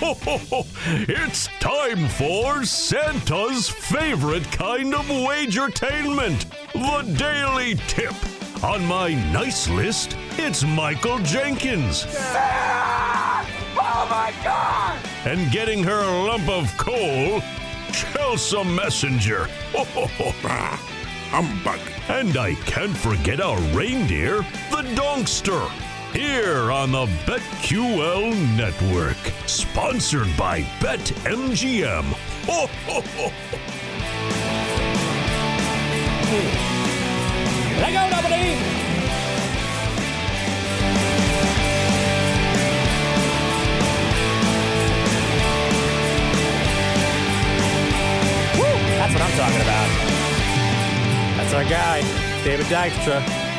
it's time for Santa's favorite kind of wagertainment, the Daily Tip. On my nice list, it's Michael Jenkins. Oh my God! And getting her a lump of coal, Chelsa Messinger. Humbug. And I can't forget our reindeer, the Donkster. Here on the BetQL Network. Sponsored by BetMGM. Ho, ho, ho. Let go, nobody! Woo! That's what I'm talking about. That's our guy, David Dykstra.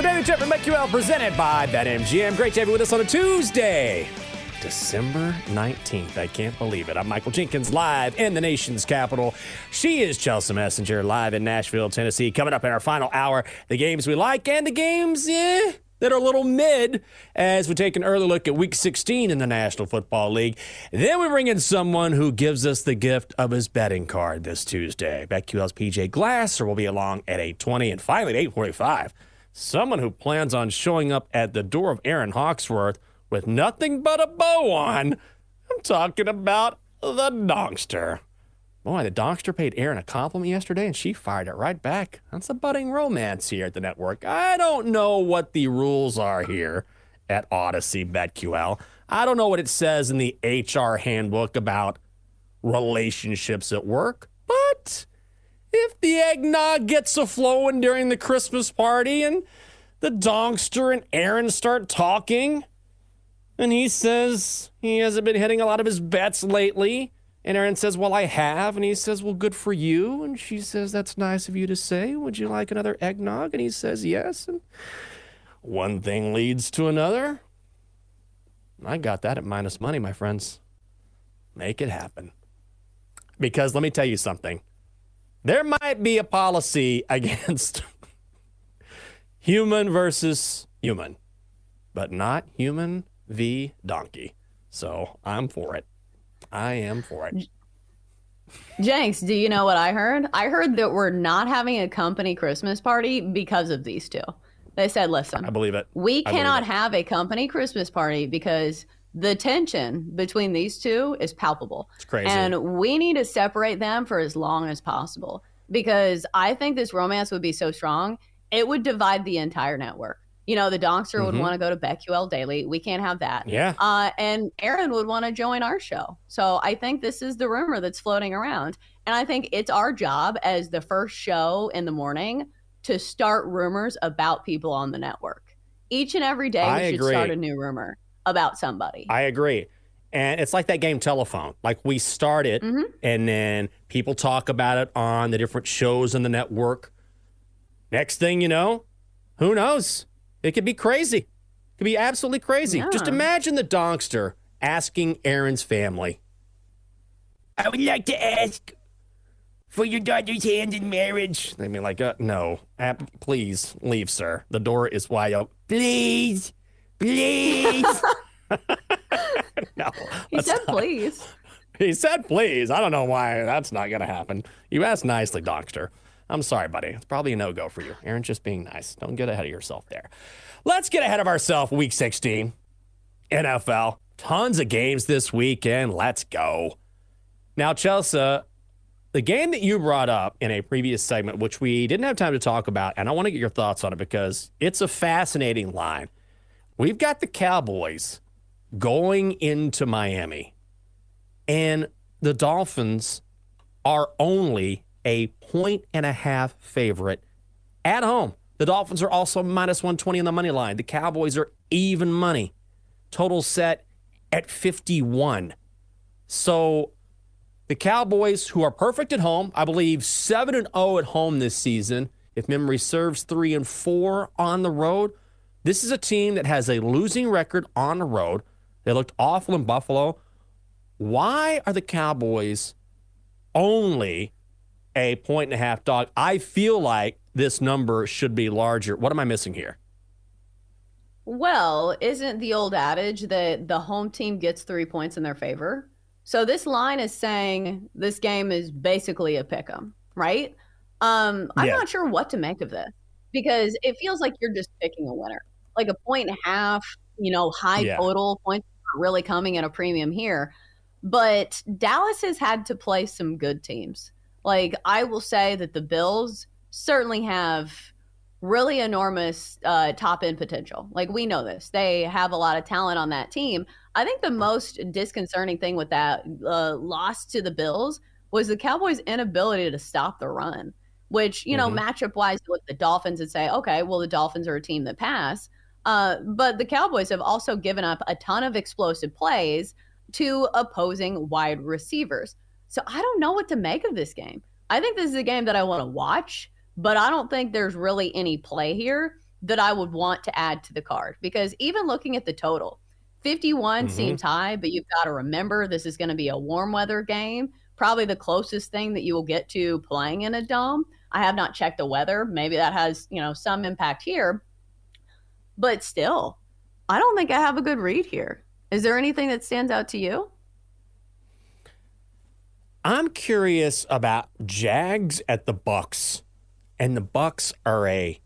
The Daily Tip from BetQL presented by BetMGM. Great to have you with us on a Tuesday. December 19th. I can't believe it. I'm Michael Jenkins live in the nation's capital. She is Chelsa Messinger live in Nashville, Tennessee. Coming up in our final hour, the games we like and the games, eh, that are a little mid as we take an early look at week 16 in the National Football League. Then we bring in someone who gives us the gift of his betting card this Tuesday. BetQL's PJ Glasser will be along at 820 and finally at 845. Someone who plans on showing up at the door of Erin Hawksworth with nothing but a bow on. I'm talking about the Donkster. Boy, the Donkster paid Aaron a compliment yesterday and she fired it right back. That's a budding romance here at the network. I don't know what the rules are here at Audacy BetQL. I don't know what it says in the HR handbook about relationships at work, but if the eggnog gets a flowing during the Christmas party and the Donkster and Erin start talking, and he says he hasn't been hitting a lot of his bets lately. And Erin says, Well, I have. And he says, Well, good for you. And she says, That's nice of you to say. Would you like another eggnog? And he says, Yes. And one thing leads to another. I got that at minus money, my friends. Make it happen. Because let me tell you something there might be a policy against human versus human, but not human v donkey. So I'm for it. I am for it. Jenks, do you know what I heard? I heard that we're not having a company Christmas party because of these two. They said, listen, I believe it. we I cannot it. have a company Christmas party because the tension between these two is palpable. It's crazy. And we need to separate them for as long as possible because I think this romance would be so strong, it would divide the entire network. You know, the Donkster would Mhm. want to go to BetQL Daily. We can't have that. Yeah. Uh, and Erin would want to join our show. So I think this is the rumor that's floating around. And I think it's our job as the first show in the morning to start rumors about people on the network. Each and every day, I we should agree. start a new rumor about somebody. I agree. And it's like that game telephone. Like we start it Mhm. and then people talk about it on the different shows in the network. Next thing you know, who knows? It could be crazy. It could be absolutely crazy. Just imagine the Donkster asking Erin's family. I would like to ask for your daughter's hand in marriage. They'd be like, uh, no, ab- please leave, sir. The door is wide open. Please, please. no, he said, not- please. He said, please. I don't know why that's not going to happen. You asked nicely, Doctor. I'm sorry, buddy. It's probably a no go for you. Erin's just being nice. Don't get ahead of yourself there. Let's get ahead of ourselves. Week 16, NFL. Tons of games this weekend. Let's go. Now, Chelsa, the game that you brought up in a previous segment, which we didn't have time to talk about, and I want to get your thoughts on it because it's a fascinating line. We've got the Cowboys going into Miami, and the Dolphins are only a point and a half favorite at home. The Dolphins are also minus 120 on the money line. The Cowboys are even money. Total set at 51. So the Cowboys, who are perfect at home, I believe 7 and 0 at home this season, if memory serves, 3 and 4 on the road. This is a team that has a losing record on the road. They looked awful in Buffalo. Why are the Cowboys only a point and a half dog? I feel like this number should be larger. What am I missing here? Well, isn't the old adage that the home team gets three points in their favor? So this line is saying this game is basically a pick 'em, right? Um, I'm Yeah. not sure what to make of this because it feels like you're just picking a winner. Like a point and a half, you know, high Yeah. total points are really coming at a premium here. But Dallas has had to play some good teams. Like I will say that the Bills certainly have really enormous uh, top end potential. Like we know this, they have a lot of talent on that team. I think the most disconcerting thing with that uh, loss to the Bills was the Cowboys' inability to stop the run. Which you know, Mhm. matchup wise, at the Dolphins and say, okay, well the Dolphins are a team that pass. Uh, but the Cowboys have also given up a ton of explosive plays to opposing wide receivers. So I don't know what to make of this game. I think this is a game that I want to watch, but I don't think there's really any play here that I would want to add to the card because even looking at the total, 51 Mhm. seems high, but you've got to remember this is going to be a warm weather game, probably the closest thing that you will get to playing in a dome. I have not checked the weather. Maybe that has, you know, some impact here. But still, I don't think I have a good read here. Is there anything that stands out to you? I'm curious about Jags at the Bucks, and the Bucks are a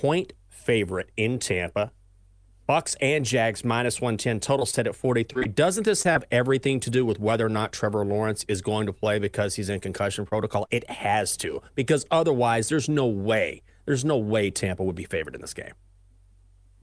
point favorite in Tampa. Bucks and Jags minus 110, total set at 43. Doesn't this have everything to do with whether or not Trevor Lawrence is going to play because he's in concussion protocol? It has to, because otherwise, there's no way, there's no way Tampa would be favored in this game.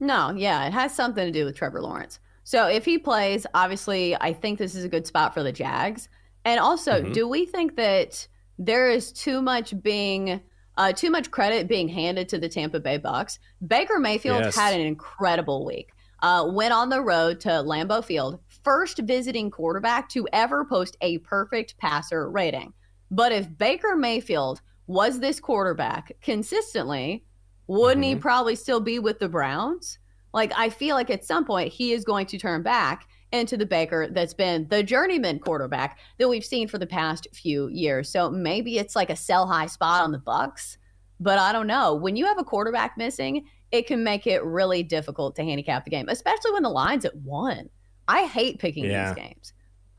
No, yeah, it has something to do with Trevor Lawrence. So if he plays, obviously, I think this is a good spot for the Jags. And also, Mhm. do we think that there is too much being uh, too much credit being handed to the Tampa Bay Bucks? Baker Mayfield Yes. had an incredible week. Uh, went on the road to Lambeau Field, first visiting quarterback to ever post a perfect passer rating. But if Baker Mayfield was this quarterback consistently, wouldn't he Mhm. probably still be with the Browns? Like, I feel like at some point he is going to turn back into the Baker that's been the journeyman quarterback that we've seen for the past few years. So maybe it's like a sell high spot on the Bucks, but I don't know. When you have a quarterback missing, it can make it really difficult to handicap the game, especially when the line's at one. I hate picking Yeah. these games.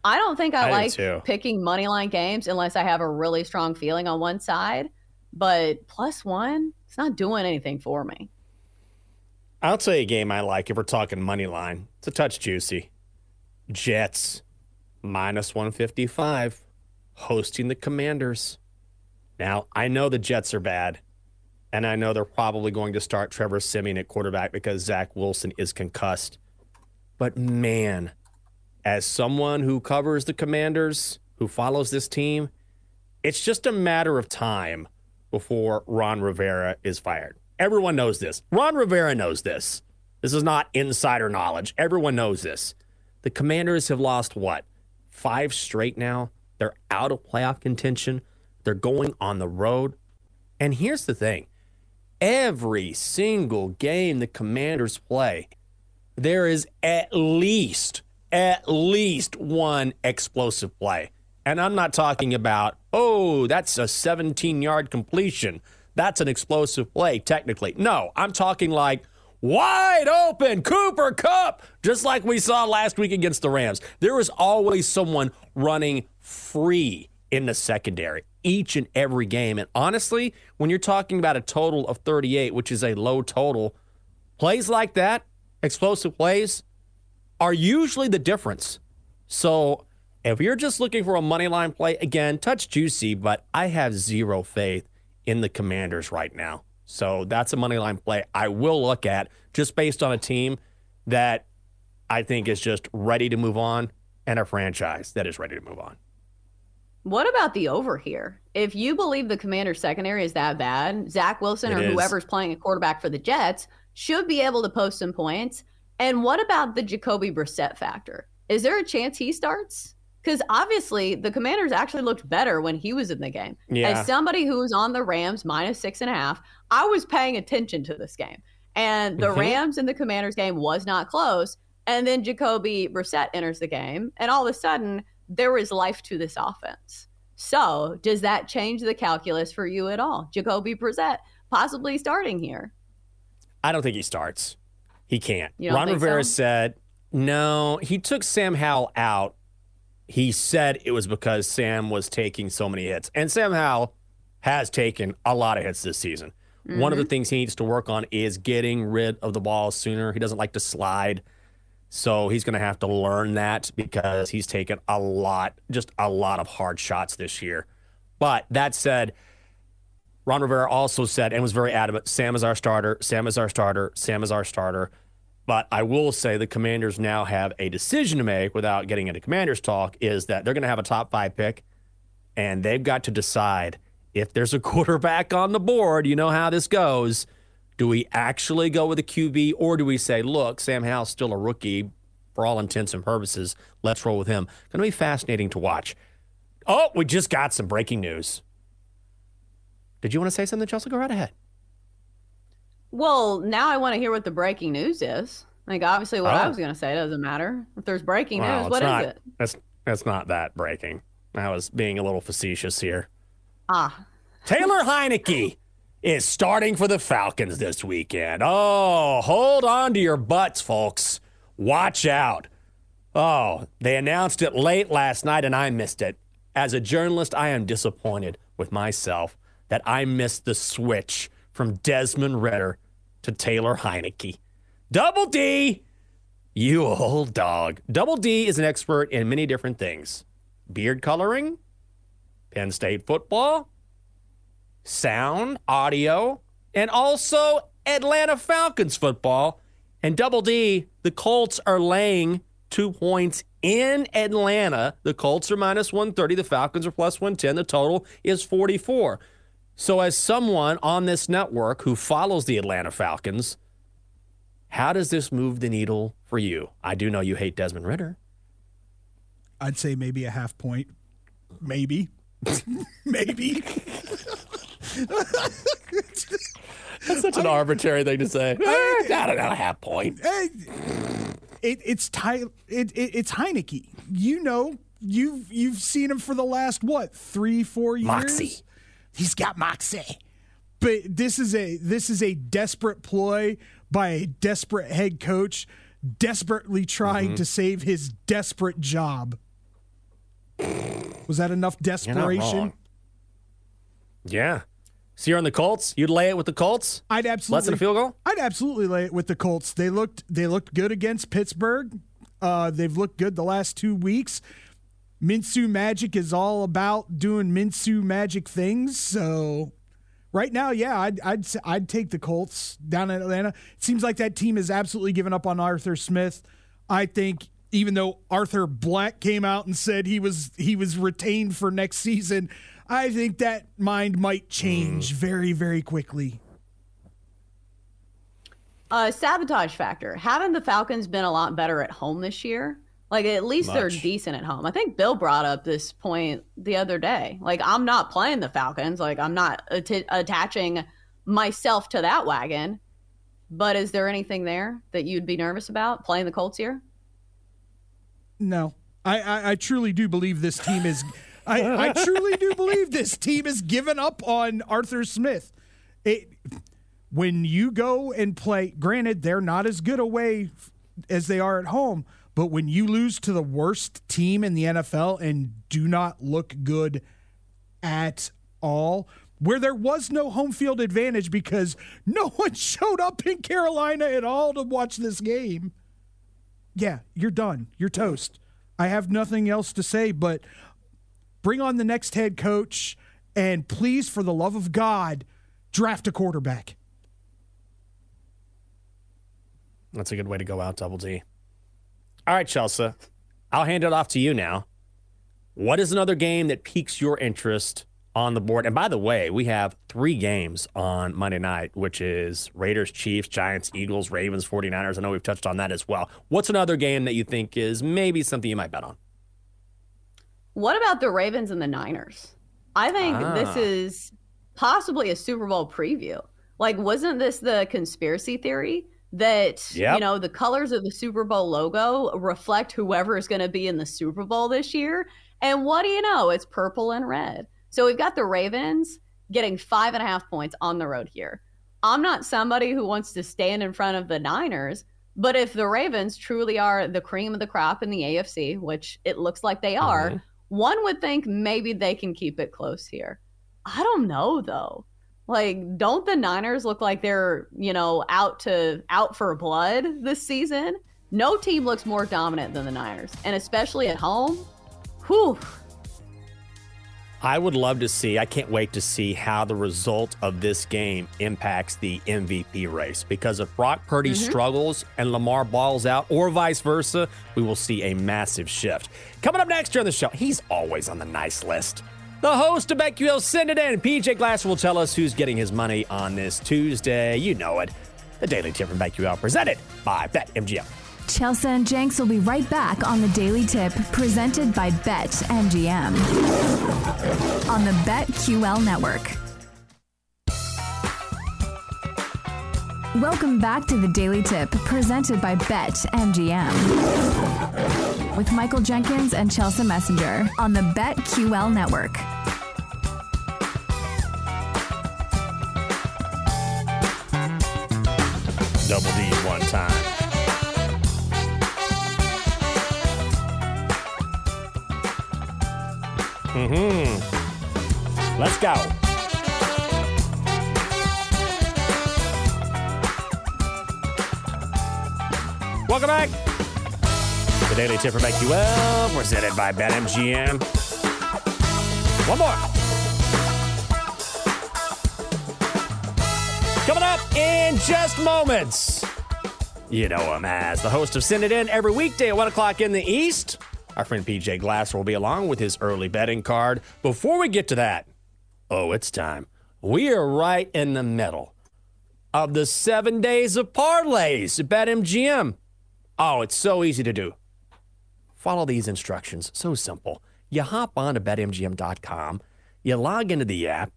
I don't think I, I like picking money line games unless I have a really strong feeling on one side. But plus one, it's not doing anything for me. I'll tell you a game I like if we're talking money line. It's a touch juicy. Jets minus 155 hosting the Commanders. Now, I know the Jets are bad, and I know they're probably going to start Trevor Siemian at quarterback because Zach Wilson is concussed. But man, as someone who covers the Commanders, who follows this team, it's just a matter of time before Ron Rivera is fired. Everyone knows this. Ron Rivera knows this. This is not insider knowledge. Everyone knows this. The Commanders have lost what? Five straight now. They're out of playoff contention. They're going on the road. And here's the thing every single game the Commanders play, there is at least, at least one explosive play. And I'm not talking about, oh, that's a 17 yard completion. That's an explosive play, technically. No, I'm talking like wide open Cooper Kupp, just like we saw last week against the Rams. There is always someone running free in the secondary each and every game. And honestly, when you're talking about a total of 38, which is a low total, plays like that, explosive plays, are usually the difference. So If you're just looking for a money line play, again, touch juicy, but I have zero faith in the Commanders right now. So that's a money line play I will look at just based on a team that I think is just ready to move on and a franchise that is ready to move on. What about the over here? If you believe the Commanders secondary is that bad, Zach Wilson It or is. whoever's playing a quarterback for the Jets should be able to post some points. And what about the Jacoby Brissett factor? Is there a chance he starts? Because obviously the Commanders actually looked better when he was in the game. Yeah. As somebody who was on the Rams minus six and a half, I was paying attention to this game. And the Mhm. Rams and the Commanders game was not close. And then Jacoby Brissett enters the game, and all of a sudden there is life to this offense. So, does that change the calculus for you at all? Jacoby Brissett possibly starting here. I don't think he starts. He can't. Ron Rivera so? said, no, he took Sam Howell out. He said it was because Sam was taking so many hits. And Sam Howell has taken a lot of hits this season. One of the mm-hmm. things he needs to work on is getting rid of the ball sooner. He doesn't like to slide. So he's going to have to learn that because he's taken a lot, just a lot of hard shots this year. But that said, Ron Rivera also said and was very adamant Sam is our starter, Sam is our starter, Sam is our starter. But I will say the commanders now have a decision to make without getting into commanders talk is that they're going to have a top five pick and they've got to decide if there's a quarterback on the board. You know how this goes. Do we actually go with a QB or do we say, look, Sam Howell's still a rookie for all intents and purposes? Let's roll with him. Going to be fascinating to watch. Oh, we just got some breaking news. Did you want to say something, Chelsa? Go right ahead. Well, now I want to hear what the breaking news is. Like, obviously, what I Oh. was going to say doesn't matter. If there's breaking Well, news, what is not, it? That's that's not that breaking. I was being a little facetious here. Ah, Taylor Heinicke is starting for the Falcons this weekend. Oh, hold on to your butts, folks. Watch out. Oh, they announced it late last night and I missed it. As a journalist, I am disappointed with myself that I missed the switch from Desmond Ridder to Taylor Heinicke. Double D, you old dog. Double D is an expert in many different things beard coloring, Penn State football, sound, audio, and also Atlanta Falcons football. And Double D, the Colts are laying two points in Atlanta. The Colts are minus 130, the Falcons are plus 110. The total is 44. So, as someone on this network who follows the Atlanta Falcons, how does this move the needle for you? I do know you hate Desmond Ridder. I'd say maybe a half point. Maybe. maybe. That's such an arbitrary thing to say. Eh, I don't know, a half point. Hey, it, it's Ty, it, it, it's Heinicke. You know, you've you've seen him for the last what three, four years. Moxie. He's got moxie. But this is a this is a desperate ploy by a desperate head coach, desperately trying Mm-hmm. to save his desperate job. Was that enough desperation? Yeah. So you're on the Colts? You'd lay it with the Colts? I'd absolutely Less than a field goal? I'd absolutely lay it with the Colts. They looked they looked good against Pittsburgh. Uh, they've looked good the last two weeks. Minshew Magic is all about doing Minshew Magic things. So right now, yeah, I'd I'd I'd take the Colts down in Atlanta. It seems like that team has absolutely given up on Arthur Smith. I think even though Arthur Blank came out and said he was he was retained for next season, I think that mind might change very very quickly. uh, sabotage factor. Haven't the Falcons been a lot better at home this year? Like, at least they're decent at home. I think Bill brought up this point the other day. Like, I'm not playing the Falcons. Like, I'm not atti- attaching myself to that wagon. But is there anything there that you'd be nervous about playing the Colts here? No, I, I, I truly do believe this team is. I, I truly do believe this team has given up on Arthur Smith. It, when you go and play, granted, they're not as good away as they are at home, but when you lose to the worst team in the NFL and do not look good at all, where there was no home field advantage because no one showed up in Carolina at all to watch this game yeah, you're done. You're toast. I have nothing else to say, but bring on the next head coach and please, for the love of God, draft a quarterback. That's a good way to go out, Double D. All right, Chelsa. I'll hand it off to you now. What is another game that piques your interest on the board? And by the way, we have three games on Monday night, which is Raiders, Chiefs, Giants, Eagles, Ravens, 49ers. I know we've touched on that as well. What's another game that you think is maybe something you might bet on? What about the Ravens and the Niners? I think Ah. this is possibly a Super Bowl preview. Like, wasn't this the conspiracy theory that Yep. you know the colors of the Super Bowl logo reflect whoever is going to be in the Super Bowl this year? And what do you know? It's purple and red. So we've got the Ravens getting five and a half points on the road here. I'm not somebody who wants to stand in front of the Niners, but if the Ravens truly are the cream of the crop in the AFC, which it looks like they are, Mhm. one would think maybe they can keep it close here. I don't know though. Like, don't the Niners look like they're, you know, out to out for blood this season? No team looks more dominant than the Niners, and especially at home. Whew. I would love to see, I can't wait to see how the result of this game impacts the MVP race. Because if Brock Purdy mm-hmm. struggles and Lamar balls out, or vice versa, we will see a massive shift. Coming up next here on the show, he's always on the nice list. The host of BetQL Send It In, PJ Glass, will tell us who's getting his money on this Tuesday. You know it. The Daily Tip from BetQL presented by BetMGM. Chelsa and Jenks will be right back on the Daily Tip presented by Bet MGM on the BetQL network. Welcome back to the Daily Tip presented by Bet MGM with Michael Jenkins and Chelsa Messinger on the BetQL network. Double D one time. Mm-hmm. Let's go. Welcome back. The Daily Tip from BetQL, presented by BetMGM. One more. Coming up in just moments. You know him as the host of Send It In every weekday at 1 o'clock in the East. Our friend PJ Glasser will be along with his early betting card. Before we get to that, oh, it's time. We are right in the middle of the seven days of parlays at BetMGM. Oh, it's so easy to do. Follow these instructions. So simple. You hop on to betmgm.com, you log into the app,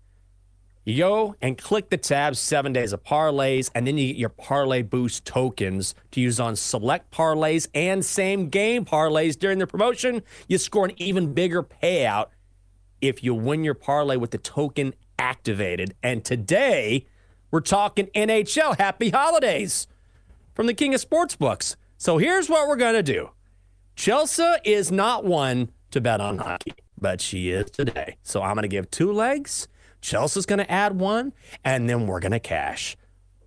you go and click the tab seven days of parlays, and then you get your parlay boost tokens to use on select parlays and same game parlays during the promotion. You score an even bigger payout if you win your parlay with the token activated. And today, we're talking NHL. Happy holidays from the King of Sportsbooks. So here's what we're going to do Chelsa is not one to bet on hockey, but she is today. So I'm going to give two legs. Chelsa's going to add one, and then we're going to cash.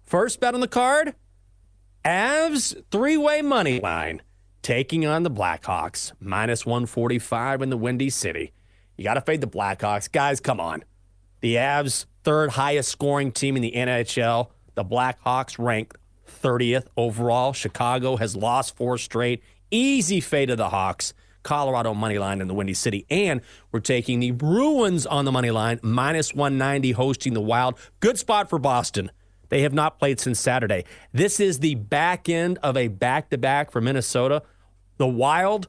First bet on the card Avs three way money line taking on the Blackhawks, minus 145 in the Windy City. You got to fade the Blackhawks. Guys, come on. The Avs, third highest scoring team in the NHL. The Blackhawks ranked 30th overall. Chicago has lost four straight. Easy fate of the Hawks. Colorado money line in the Windy City. And we're taking the Bruins on the money line, minus 190, hosting the Wild. Good spot for Boston. They have not played since Saturday. This is the back end of a back to back for Minnesota. The Wild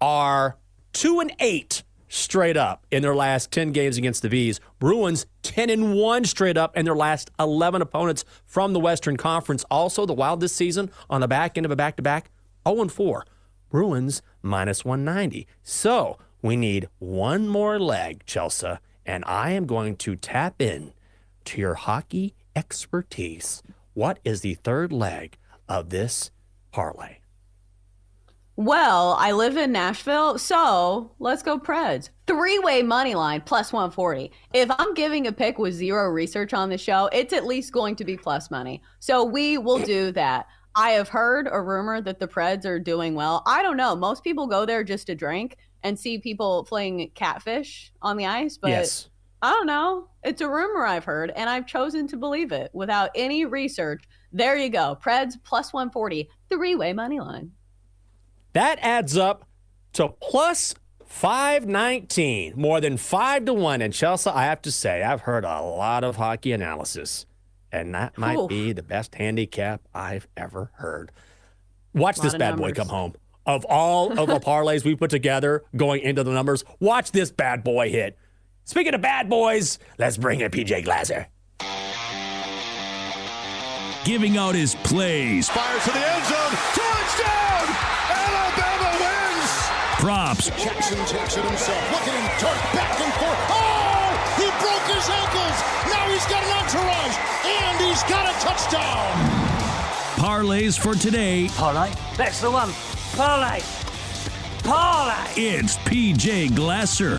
are two and eight straight up in their last 10 games against the Bees. Bruins 10 and 1 straight up in their last 11 opponents from the Western Conference. Also, the Wild this season on the back end of a back to back 0 and 4. Bruins minus 190. So we need one more leg, Chelsa, and I am going to tap in to your hockey expertise. What is the third leg of this parlay? Well, I live in Nashville, so let's go Preds. Three way money line plus 140. If I'm giving a pick with zero research on the show, it's at least going to be plus money. So we will do that. I have heard a rumor that the Preds are doing well. I don't know. Most people go there just to drink and see people playing catfish on the ice, but yes. I don't know. It's a rumor I've heard, and I've chosen to believe it without any research. There you go. Preds plus 140, three way money line. That adds up to plus 519, more than five to one. And Chelsa, I have to say, I've heard a lot of hockey analysis, and that might Oof. be the best handicap I've ever heard. Watch this of bad boy come home. Of all of the parlays we put together going into the numbers, watch this bad boy hit. Speaking of bad boys, let's bring in PJ Glasser. Giving out his plays, Fires to the end zone. Touchdown! Alabama wins! props, Jackson takes it himself. Look at him dart back and forth. Oh! He broke his ankles. Now he's got an entourage. And he's got a touchdown. parlays for today. Parlay. That's the one. Parlay. Parlay. It's PJ Glasser.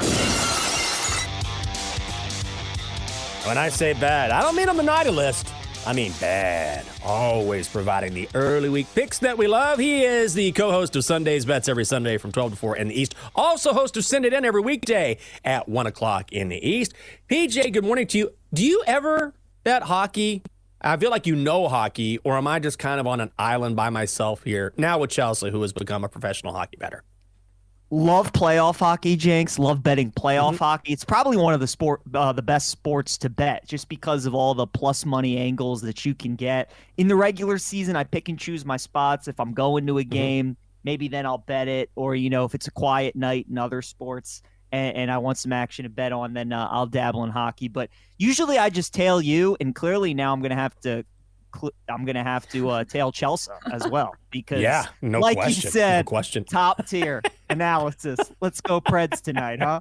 When I say bad, I don't mean on the naughty list. I mean bad. Always providing the early week picks that we love. He is the co-host of Sundays Bets every Sunday from 12 to 4 in the East. Also host of Send It In every weekday at 1 o'clock in the East. PJ, good morning to you. Do you ever bet hockey? I feel like you know hockey, or am I just kind of on an island by myself here? Now with Chelsa, who has become a professional hockey bettor. Love playoff hockey, Jenks. Love betting playoff hockey. It's probably one of the sport, uh, the best sports to bet, just because of all the plus money angles that you can get in the regular season. I pick and choose my spots. If I'm going to a game, maybe then I'll bet it, or you know, if it's a quiet night in other sports and, and I want some action to bet on, then uh, I'll dabble in hockey. But usually, I just tail you, and clearly now I'm going to have to. Cl- I'm gonna have to uh, tail Chelsa as well because, Yeah, no like question. you said, no question. top tier analysis. Let's go Preds tonight, huh?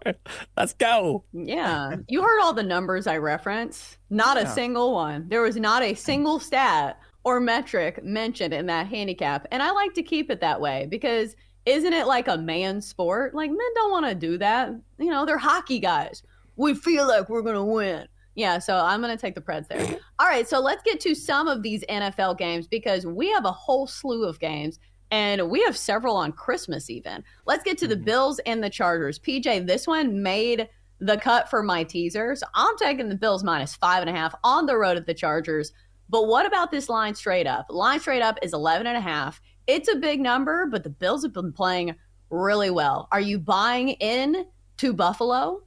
Let's go. Yeah. You heard all the numbers I referenced. Not a Yeah. single one. There was not a single stat or metric mentioned in that handicap. And I like to keep it that way because isn't it like a man sport? Like men don't want to do that. You know, they're hockey guys. We feel like we're going to win. Yeah, so I'm going to take the Preds there. All right, so let's get to some of these NFL games because we have a whole slew of games and we have several on Christmas even. Let's get to the mm-hmm. Bills and the Chargers. PJ, this one made the cut for my teaser. So I'm taking the Bills minus five and a half on the road at the Chargers. But what about this line straight up? Line straight up is 11 and a half. It's a big number, but the Bills have been playing really well. Are you buying in to Buffalo?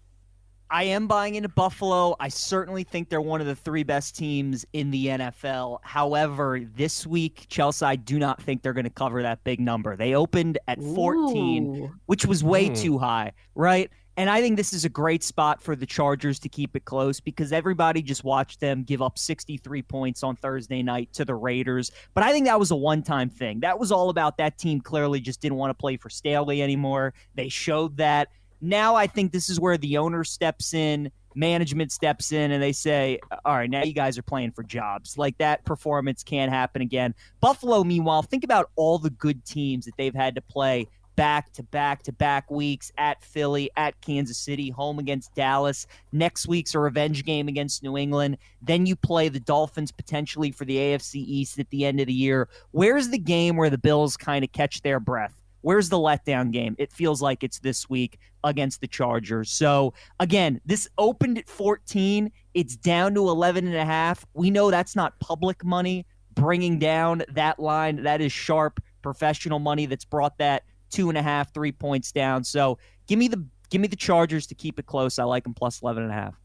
I am buying into Buffalo. I certainly think they're one of the three best teams in the NFL. However, this week, Chelsa, I do not think they're going to cover that big number. They opened at 14, Ooh. which was way Hmm. too high, right? And I think this is a great spot for the Chargers to keep it close because everybody just watched them give up 63 points on Thursday night to the Raiders. But I think that was a one time thing. That was all about that team clearly just didn't want to play for Staley anymore. They showed that. Now I think this is where the owner steps in, management steps in, and they say, all right, now you guys are playing for jobs. Like that performance can't happen again. Buffalo, meanwhile, think about all the good teams that they've had to play back to back to back weeks at Philly, at Kansas City, home against Dallas. Next week's a revenge game against New England. Then you play the Dolphins potentially for the AFC East at the end of the year. Where's the game where the Bills kind of catch their breath? Where's the letdown game? It feels like it's this week against the Chargers. So again, this opened at 14. It's down to 11 and a half. We know that's not public money bringing down that line. That is sharp professional money that's brought that two and a half, three points down. So give me the give me the Chargers to keep it close. I like them plus 11 and a half.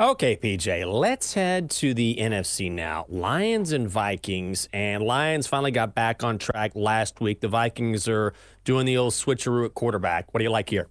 Okay, PJ, let's head to the NFC now. Lions and Vikings, and Lions finally got back on track last week. The Vikings are doing the old switcheroo at quarterback. What do you like here?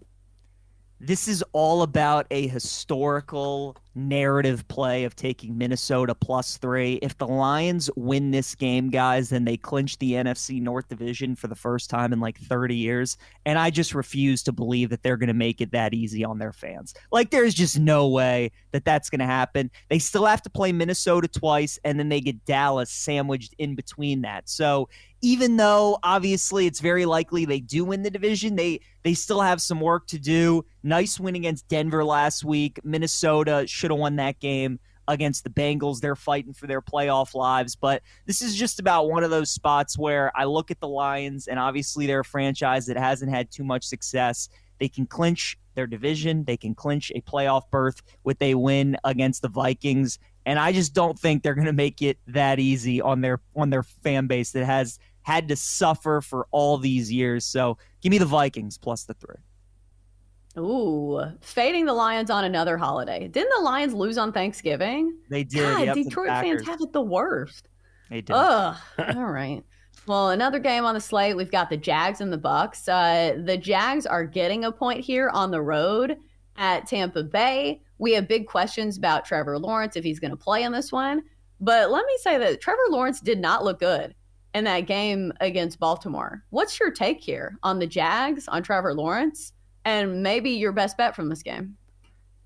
This is all about a historical narrative play of taking Minnesota plus three. If the Lions win this game, guys, then they clinch the NFC North Division for the first time in like 30 years. And I just refuse to believe that they're going to make it that easy on their fans. Like, there's just no way that that's going to happen. They still have to play Minnesota twice, and then they get Dallas sandwiched in between that. So, even though obviously it's very likely they do win the division, they they still have some work to do. Nice win against Denver last week. Minnesota should have won that game. against the Bengals. They're fighting for their playoff lives. But this is just about one of those spots where I look at the Lions, and obviously they're a franchise that hasn't had too much success. They can clinch their division, they can clinch a playoff berth with a win against the Vikings. And I just don't think they're going to make it that easy on their on their fan base that has had to suffer for all these years. So give me the Vikings plus the three. Ooh, fading the Lions on another holiday. Didn't the Lions lose on Thanksgiving? They did. God, yep, the Detroit fans have it the worst. They did. Ugh. All right. Well, another game on the slate. We've got the Jags and the Bucks. Uh, the Jags are getting a point here on the road at Tampa Bay. We have big questions about Trevor Lawrence if he's going to play in this one. But let me say that Trevor Lawrence did not look good in that game against Baltimore. What's your take here on the Jags, on Trevor Lawrence, and maybe your best bet from this game?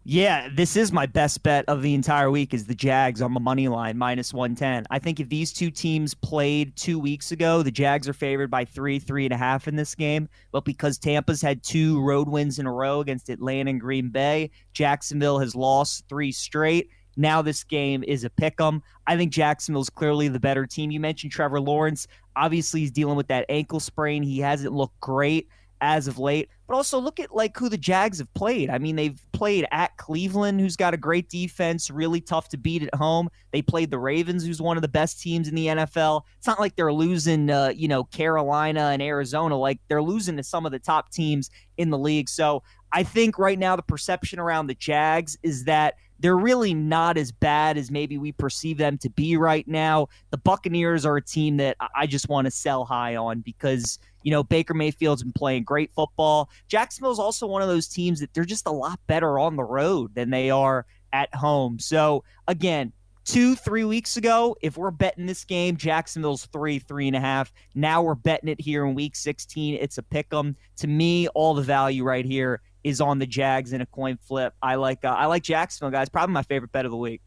Yeah, this is my best bet of the entire week is the Jags on the money line minus 110. I think if these two teams played two weeks ago, the Jags are favored by three, three and a half in this game. But because Tampa's had two road wins in a row against Atlanta and Green Bay, Jacksonville has lost three straight. Now this game is a pick 'em. I think Jacksonville's clearly the better team. You mentioned Trevor Lawrence. Obviously, he's dealing with that ankle sprain. He hasn't looked great as of late. But also look at like who the Jags have played. I mean, they've played at Cleveland, who's got a great defense, really tough to beat at home. They played the Ravens, who's one of the best teams in the NFL. It's not like they're losing, uh, you know, Carolina and Arizona. Like they're losing to some of the top teams in the league. So I think right now the perception around the Jags is that they're really not as bad as maybe we perceive them to be right now. The Buccaneers are a team that I just want to sell high on because, you know, Baker Mayfield's been playing great football. Jacksonville's also one of those teams that they're just a lot better on the road than they are at home. So, again, two, three weeks ago, if we're betting this game, Jacksonville's three, three and a half. Now we're betting it here in week 16. It's a pick 'em. To me, all the value right here is on the Jags in a coin flip. I like uh, I like Jacksonville, guys. Probably my favorite bet of the week.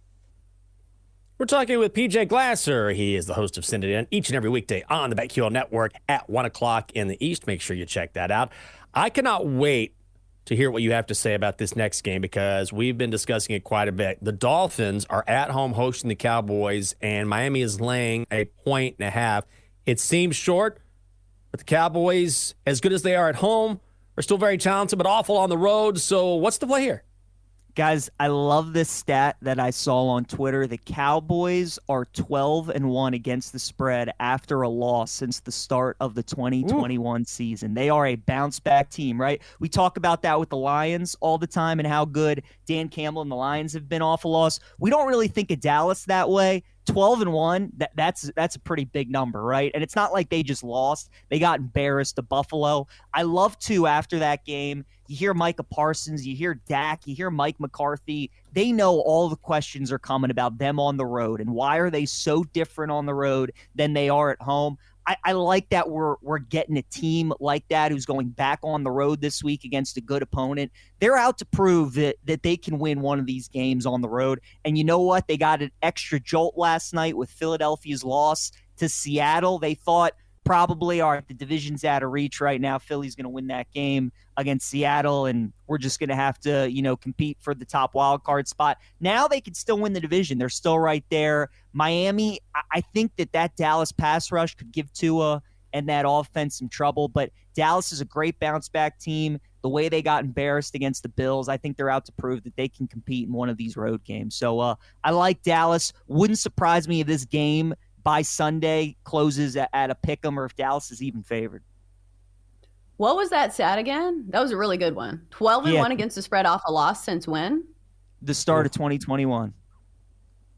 We're talking with PJ Glasser. He is the host of Send It In each and every weekday on the BetQL Network at 1 o'clock in the East. Make sure you check that out. I cannot wait to hear what you have to say about this next game because we've been discussing it quite a bit. The Dolphins are at home hosting the Cowboys, and Miami is laying a point and a half. It seems short, but the Cowboys, as good as they are at home, are still very talented, but awful on the road. So, what's the play here? Guys, I love this stat that I saw on Twitter. The Cowboys are 12 and 1 against the spread after a loss since the start of the 2021 season. They are a bounce back team, right? We talk about that with the Lions all the time and how good Dan Campbell and the Lions have been off a loss. We don't really think of Dallas that way. 12 and 1 that, that's that's a pretty big number right and it's not like they just lost they got embarrassed to buffalo i love to after that game you hear micah parsons you hear dak you hear mike mccarthy they know all the questions are coming about them on the road and why are they so different on the road than they are at home I, I, like that we're we're getting a team like that who's going back on the road this week against a good opponent. They're out to prove that that they can win one of these games on the road. And you know what? They got an extra jolt last night with Philadelphia's loss to Seattle. They thought probably right, the division's out of reach right now. Philly's going to win that game against Seattle, and we're just going to have to, you know, compete for the top wild card spot. Now they can still win the division. They're still right there. Miami, I think that that Dallas pass rush could give Tua and that offense some trouble, but Dallas is a great bounce back team. The way they got embarrassed against the Bills, I think they're out to prove that they can compete in one of these road games. So uh, I like Dallas. Wouldn't surprise me if this game by Sunday closes at, at a pick 'em or if Dallas is even favored. What was that stat again? That was a really good one. 12 and Yeah. 1 against the spread off a loss since when? The start of 2021.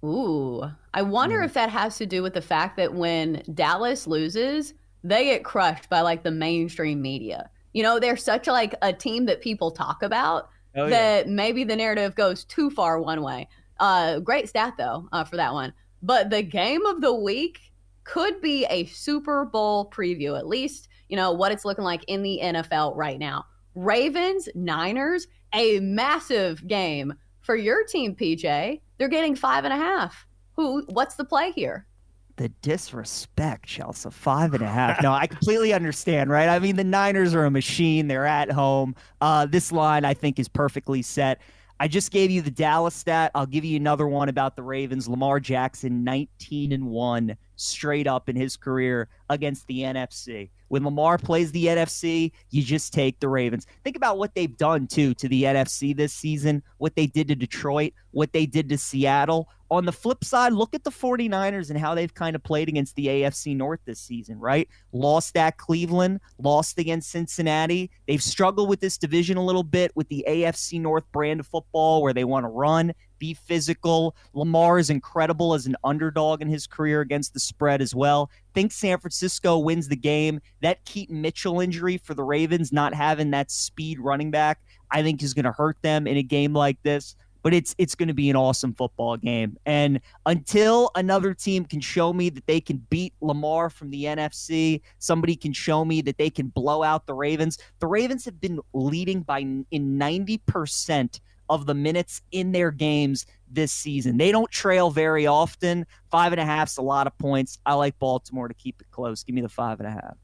Ooh. I wonder if that has to do with the fact that when Dallas loses, they get crushed by like the mainstream media. You know, they're such like a team that people talk about Oh, yeah. that maybe the narrative goes too far one way. Uh, great stat though uh, for that one. But the game of the week could be a Super Bowl preview, at least, you know, what it's looking like in the NFL right now. Ravens, Niners, a massive game for your team, PJ. They're getting five and a half. Who? What's the play here? The disrespect, Chelsa. Five and a half. No, I completely understand, right? I mean, the Niners are a machine. They're at home. Uh, this line, I think, is perfectly set. I just gave you the Dallas stat. I'll give you another one about the Ravens. Lamar Jackson, 19 and 1 straight up in his career against the NFC. When Lamar plays the NFC, you just take the Ravens. Think about what they've done too to the NFC this season, what they did to Detroit, what they did to Seattle. On the flip side, look at the 49ers and how they've kind of played against the AFC North this season, right? Lost at Cleveland, lost against Cincinnati. They've struggled with this division a little bit with the AFC North brand of football where they want to run, be physical. Lamar is incredible as an underdog in his career against the spread as well. Think San Francisco wins the game. That Keaton Mitchell injury for the Ravens, not having that speed running back, I think is going to hurt them in a game like this but it's it's going to be an awesome football game. And until another team can show me that they can beat Lamar from the NFC, somebody can show me that they can blow out the Ravens. The Ravens have been leading by in 90% of the minutes in their games this season. They don't trail very often. Five and a half's a lot of points. I like Baltimore to keep it close. Give me the five and a half.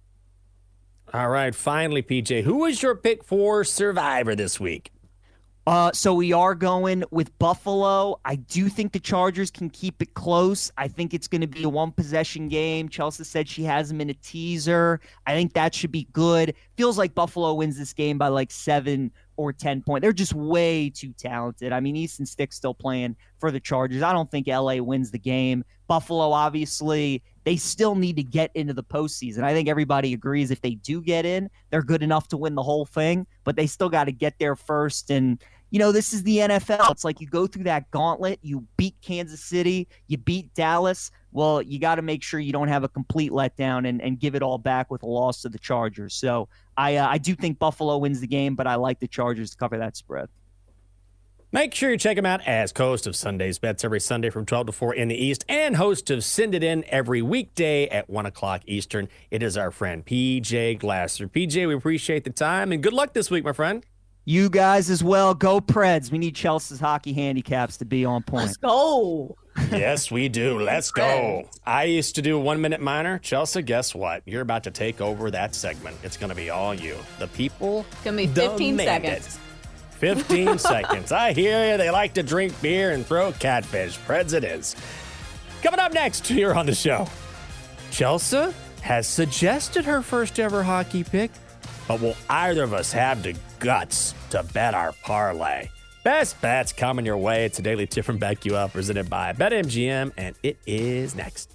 All right, finally, PJ, who was your pick for Survivor this week? Uh, so we are going with Buffalo. I do think the Chargers can keep it close. I think it's going to be a one possession game. Chelsa said she has them in a teaser. I think that should be good. Feels like Buffalo wins this game by like seven or 10 points. They're just way too talented. I mean, Easton Stick's still playing for the Chargers. I don't think LA wins the game. Buffalo, obviously, they still need to get into the postseason. I think everybody agrees if they do get in, they're good enough to win the whole thing, but they still got to get there first. And, you know, this is the NFL. It's like you go through that gauntlet, you beat Kansas City, you beat Dallas. Well, you got to make sure you don't have a complete letdown and, and give it all back with a loss to the Chargers. So I, uh, I do think Buffalo wins the game, but I like the Chargers to cover that spread. Make sure you check him out as host of Sunday's Bets every Sunday from 12 to 4 in the East and host of Send It In every weekday at 1 o'clock Eastern. It is our friend PJ Glasser. PJ, we appreciate the time and good luck this week, my friend. You guys as well. Go Preds. We need Chelsa's hockey handicaps to be on point. Let's go. yes, we do. Let's go. I used to do one minute minor. Chelsa, guess what? You're about to take over that segment. It's going to be all you. The people. It's going to be 15 seconds. It. 15 seconds. I hear you. They like to drink beer and throw catfish. Is. Coming up next here on the show, Chelsa has suggested her first ever hockey pick, but will either of us have the guts to bet our parlay? Best bets coming your way. It's a daily tip from BetQL presented by BetMGM, and it is next.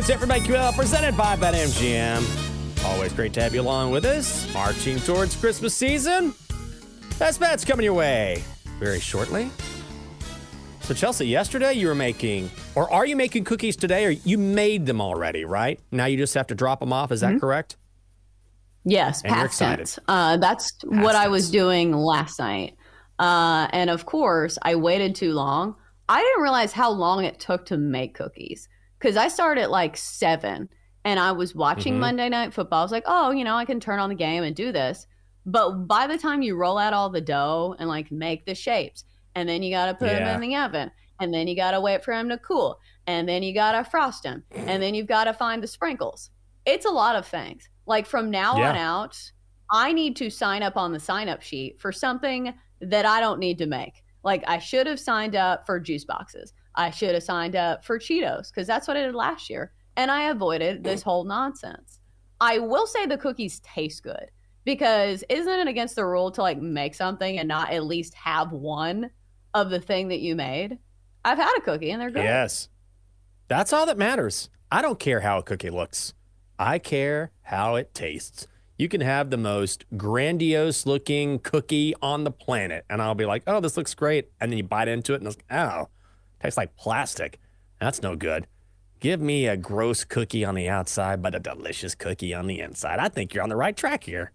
It Daily Tip from BetQL presented by BetMGM. Always great to have you along with us. Marching towards Christmas season. Best bets coming your way very shortly. So, Chelsa, yesterday you were making, or are you making cookies today, or you made them already, right? Now you just have to drop them off. Is that correct? Yes, And past tense. Uh, that's what I was doing last night. Uh, and of course, I waited too long. I didn't realize how long it took to make cookies because I started at like seven and I was watching Mhm. Monday Night Football. I was like, oh, you know, I can turn on the game and do this. But by the time you roll out all the dough and like make the shapes, and then you got to put them in the oven, and then you got to wait for them to cool, and then you got to frost them, and then you've got to find the sprinkles. It's a lot of things. Like from now on out, I need to sign up on the sign up sheet for something that I don't need to make. Like I should have signed up for juice boxes. I should have signed up for Cheetos because that's what I did last year. And I avoided this whole nonsense. I will say the cookies taste good because isn't it against the rule to like make something and not at least have one of the thing that you made? I've had a cookie and they're good. Yes. That's all that matters. I don't care how a cookie looks. I care how it tastes. You can have the most grandiose looking cookie on the planet, and I'll be like, oh, this looks great. And then you bite into it, and it's like, oh, tastes like plastic. That's no good. Give me a gross cookie on the outside, but a delicious cookie on the inside. I think you're on the right track here.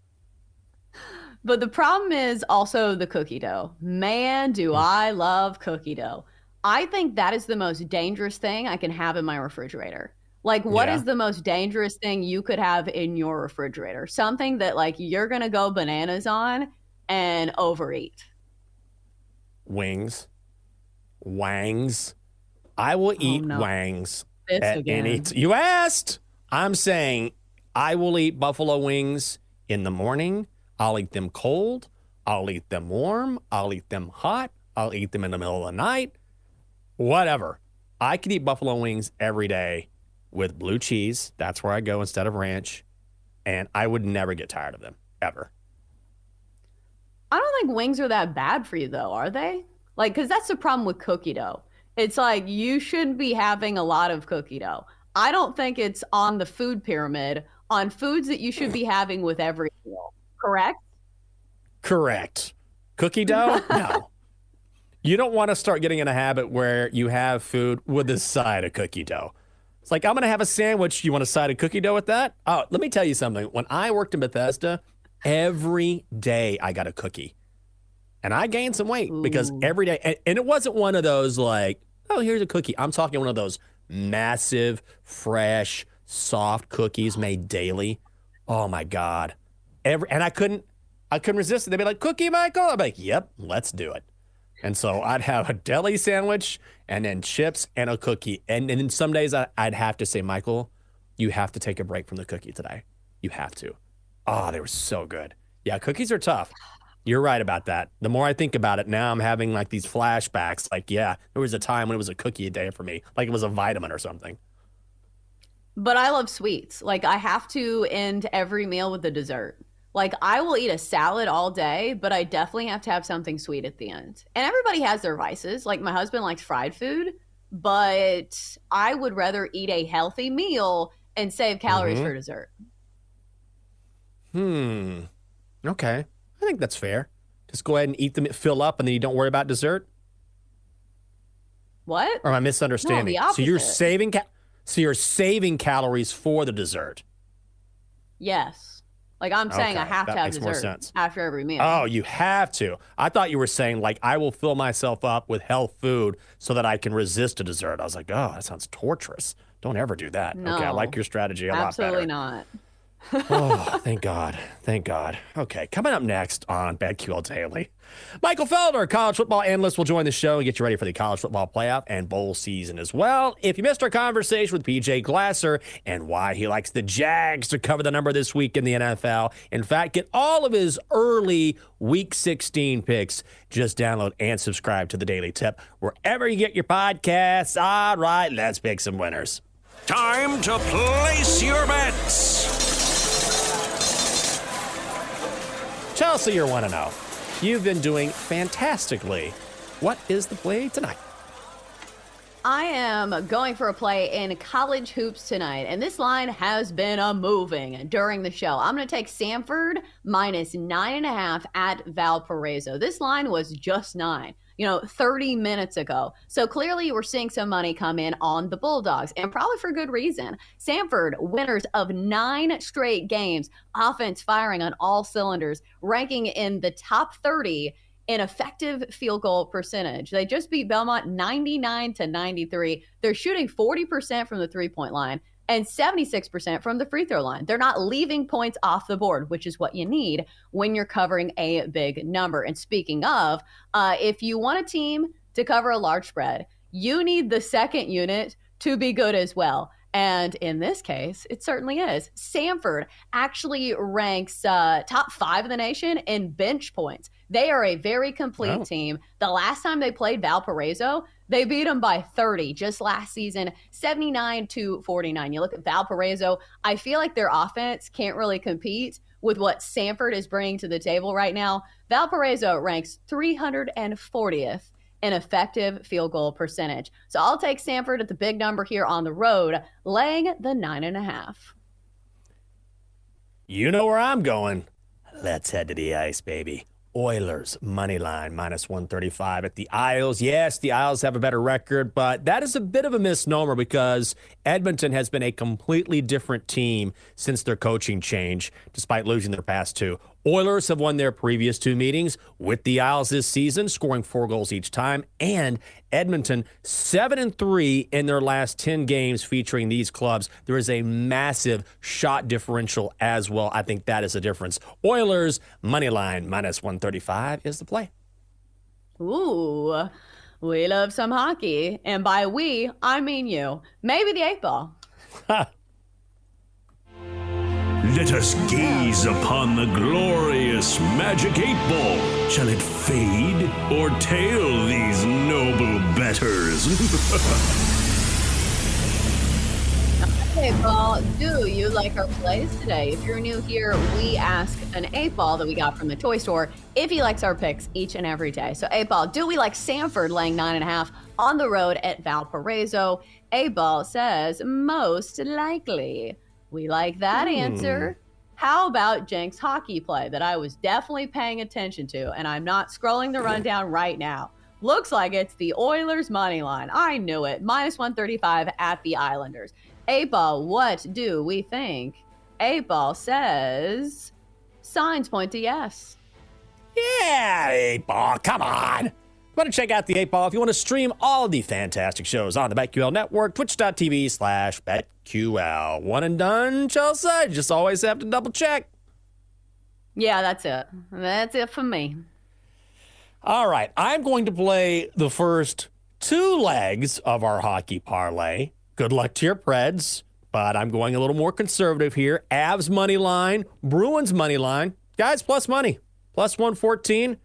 But the problem is also the cookie dough. Man, do Hmm. I love cookie dough. I think that is the most dangerous thing I can have in my refrigerator. Like, what is Yeah. the most dangerous thing you could have in your refrigerator? Something that, like, you're going to go bananas on and overeat. Wings, wangs. I will oh, eat no. wangs This at again. any. T- you asked. I'm saying I will eat buffalo wings in the morning. I'll eat them cold. I'll eat them warm. I'll eat them hot. I'll eat them in the middle of the night. Whatever. I could eat buffalo wings every day with blue cheese. That's where I go instead of ranch. And I would never get tired of them ever. I don't think wings are that bad for you, though, are they? Like, because that's the problem with cookie dough. It's like you shouldn't be having a lot of cookie dough. I don't think it's on the food pyramid on foods that you should be having with every meal. Correct? Correct. Cookie dough? No. You don't want to start getting in a habit where you have food with a side of cookie dough. It's like, I'm going to have a sandwich. You want a side of cookie dough with that? Oh, let me tell you something. When I worked in Bethesda, every day I got a cookie. And I gained some weight because every day, and, and it wasn't one of those like, oh, here's a cookie. I'm talking one of those massive, fresh, soft cookies made daily. Oh my God. Every and I couldn't I couldn't resist it. They'd be like, Cookie Michael? I'd be like, Yep, let's do it. And so I'd have a deli sandwich and then chips and a cookie. And, and then some days I, I'd have to say, Michael, you have to take a break from the cookie today. You have to. Oh, they were so good. Yeah, cookies are tough. You're right about that. The more I think about it, now I'm having like these flashbacks. Like, yeah, there was a time when it was a cookie a day for me, like it was a vitamin or something. But I love sweets. Like, I have to end every meal with a dessert. Like, I will eat a salad all day, but I definitely have to have something sweet at the end. And everybody has their vices. Like, my husband likes fried food, but I would rather eat a healthy meal and save calories Mhm. for dessert. Hmm. Okay. I think that's fair. Just go ahead and eat them, fill up, and then you don't worry about dessert. What? Or am I misunderstanding? No, so you're saving ca- so you're saving calories for the dessert. Yes. Like, I'm saying I Okay, have to have dessert sense. after every meal. Oh, you have to. I thought you were saying like I will fill myself up with health food so that I can resist a dessert. I was like, oh, that sounds torturous. Don't ever do that. Okay, I like your strategy a lot better. Absolutely not. Oh, thank God. Thank God. Okay, coming up next on BetQL Daily, Michael Felder, college football analyst, will join the show and get you ready for the college football playoff and bowl season as well. If you missed our conversation with PJ Glasser and why he likes the Jags to cover the number this week in the NFL, in fact, get all of his early week 16 picks. Just download and subscribe to the Daily Tip wherever you get your podcasts. All right, let's pick some winners. Time to place your bets. Chelsa, you're 1 0. You've been doing fantastically. What is the play tonight? I am going for a play in college hoops tonight, and this line has been a moving during the show. I'm going to take Samford minus nine and a half at Valparaiso. This line was just nine, you know, 30 minutes ago. So clearly, we're seeing some money come in on the Bulldogs, and probably for good reason. Samford, winners of nine straight games, offense firing on all cylinders, ranking in the top 30 in effective field goal percentage. They just beat Belmont 99 to 93. They're shooting 40% from the three point line and 76% from the free throw line. They're not leaving points off the board, which is what you need when you're covering a big number. And speaking of, uh, if you want a team to cover a large spread, you need the second unit to be good as well. And in this case, it certainly is. Samford actually ranks uh, top five in the nation in bench points. They are a very complete Oh. team. The last time they played Valparaiso, they beat them by 30 just last season, 79 to 49. You look at Valparaiso, I feel like their offense can't really compete with what Samford is bringing to the table right now. Valparaiso ranks 340th in effective field goal percentage. So I'll take Samford at the big number here on the road, laying the nine and a half. You know where I'm going. Let's head to the ice, baby. Oilers money line minus 135 at the Isles. Yes, the Isles have a better record, but that is a bit of a misnomer because Edmonton has been a completely different team since their coaching change, despite losing their past two. Oilers have won their previous two meetings with the Isles this season, scoring four goals each time, and Edmonton seven and three in their last ten games featuring these clubs. There is a massive shot differential as well. I think that is the difference. Oilers money line minus one thirty five is the play. Ooh, we love some hockey, and by we I mean you. Maybe the eight ball. Let us gaze upon the glorious magic eight ball. Shall it fade or tail these noble bettors? Eight ball, do you like our plays today? If you're new here, we ask an eight ball that we got from the toy store if he likes our picks each and every day. So, eight ball, do we like Samford laying nine and a half on the road at Valparaiso? Eight ball says most likely. We like that answer. Hmm. How about Jenks hockey play that I was definitely paying attention to, and I'm not scrolling the rundown right now? Looks like it's the Oilers money line. I knew it. Minus 135 at the Islanders. A ball, what do we think? A ball says signs point to yes. Yeah, eight ball. Come on. Want to check out the eight ball if you want to stream all the fantastic shows on the BetQL network, twitch.tv slash BetQL. One and done, Chelsa. You just always have to double check. Yeah, that's it. That's it for me. All right. I'm going to play the first two legs of our hockey parlay. Good luck to your Preds, but I'm going a little more conservative here. Avs money line, Bruins money line. Guys, plus money, plus 114.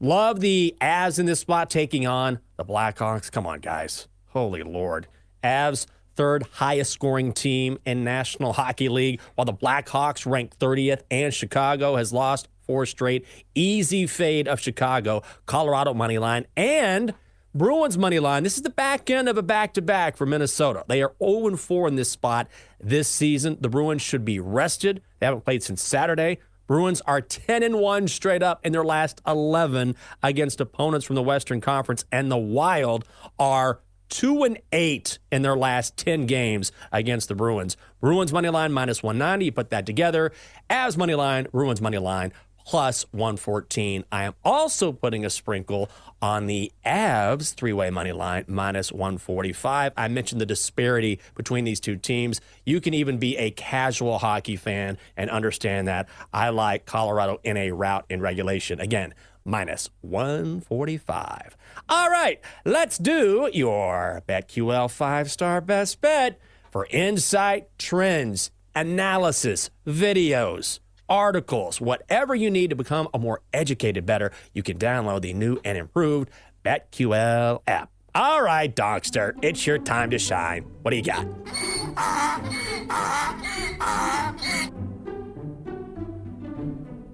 Love the Avs in this spot taking on the Blackhawks. Come on, guys. Holy Lord. Avs, third highest scoring team in National Hockey League, while the Blackhawks ranked 30th, and Chicago has lost four straight. Easy fade of Chicago, Colorado money line, and Bruins money line. This is the back end of a back to back for Minnesota. They are 0 4 in this spot this season. The Bruins should be rested. They haven't played since Saturday. Bruins are 10 and 1 straight up in their last 11 against opponents from the Western Conference, and the Wild are 2 and 8 in their last 10 games against the Bruins. Bruins money line minus 190. You put that together. As money line, Bruins money line plus 114. I am also putting a sprinkle on the Avs three way money line minus 145. I mentioned the disparity between these two teams. You can even be a casual hockey fan and understand that. I like Colorado in a route in regulation. Again, minus 145. All right, let's do your BetQL five star best bet for insight, trends, analysis, videos articles, whatever you need to become a more educated bettor, you can download the new and improved BetQL app. All right, Dogster, it's your time to shine. What do you got?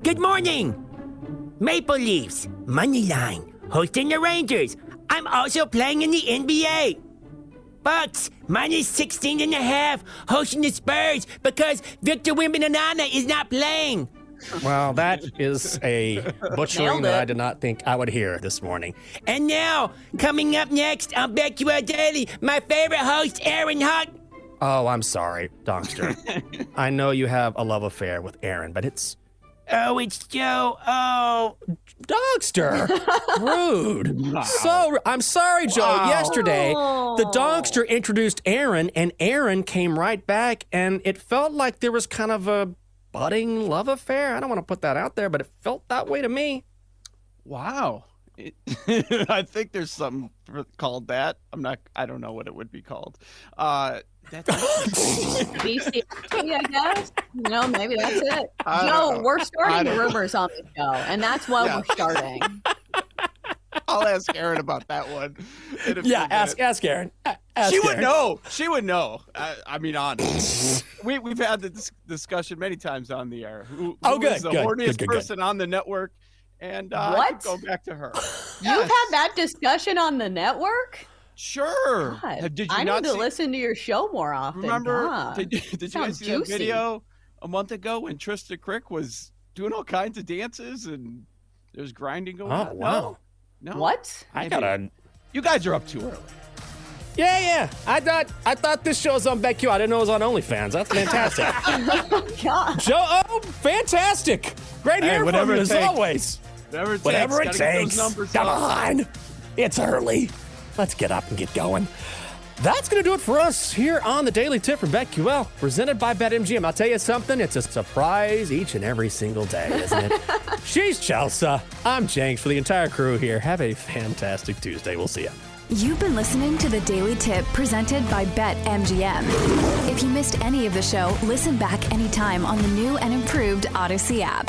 Good morning. Maple Leafs, money line, hosting the Rangers. I'm also playing in the NBA. Bucks, minus 16 and a half, hosting the Spurs because Victor Wembanyama is not playing. Well, that is a butchering that I did not think I would hear this morning. And now, coming up next on BetQL Daily, my favorite host, Erin Huck. Oh, I'm sorry, Dogster. I know you have a love affair with Erin, but it's Oh, it's Joe. Oh, Dogster. Rude. So I'm sorry, Joe. Yesterday, the Dogster introduced Erin, and Erin came right back, and it felt like there was kind of a budding love affair. I don't want to put that out there, but it felt that way to me. Wow. It- I think there's something called that. I'm not. I don't know what it would be called. Uh, that's BCC, I guess. No, maybe that's it. I don't know. we're starting don't know. rumors on the show, and that's why Yeah. we're starting. I'll ask Erin about that one. in a few Yeah, ask minutes. ask Erin. A- Ask she would Erin. know. She would know. I, I mean, on we we've had this discussion many times on the air. Who, who Oh, good, is the good, horniest good, good, good. person on the network? And uh, I What? could go back to her. You've had that discussion on the network? Sure. God, Did you I not need to see- listen to your show more often. Remember? God. Did, you- did you guys see juicy. that video a month ago when Trista Crick was doing all kinds of dances and there's grinding going Oh, on? wow. No. no. What? I gotta. You guys are up too early. Yeah, yeah. I thought I thought this show was on BetQ. I didn't know it was on OnlyFans. That's fantastic. oh, God. Joe, oh, fantastic! Great Hey, hearing whatever from you as takes. always. Whatever it Whatever it takes. gotta get those takes. Come up. on. It's early. Let's get up and get going. That's going to do it for us here on the Daily Tip from BetQL, presented by BetMGM. I'll tell you something, it's a surprise each and every single day, isn't it? She's Chelsa. I'm Jenks for the entire crew here. Have a fantastic Tuesday. We'll see you. You've been listening to the Daily Tip presented by BetMGM. If you missed any of the show, listen back anytime on the new and improved Audacy app.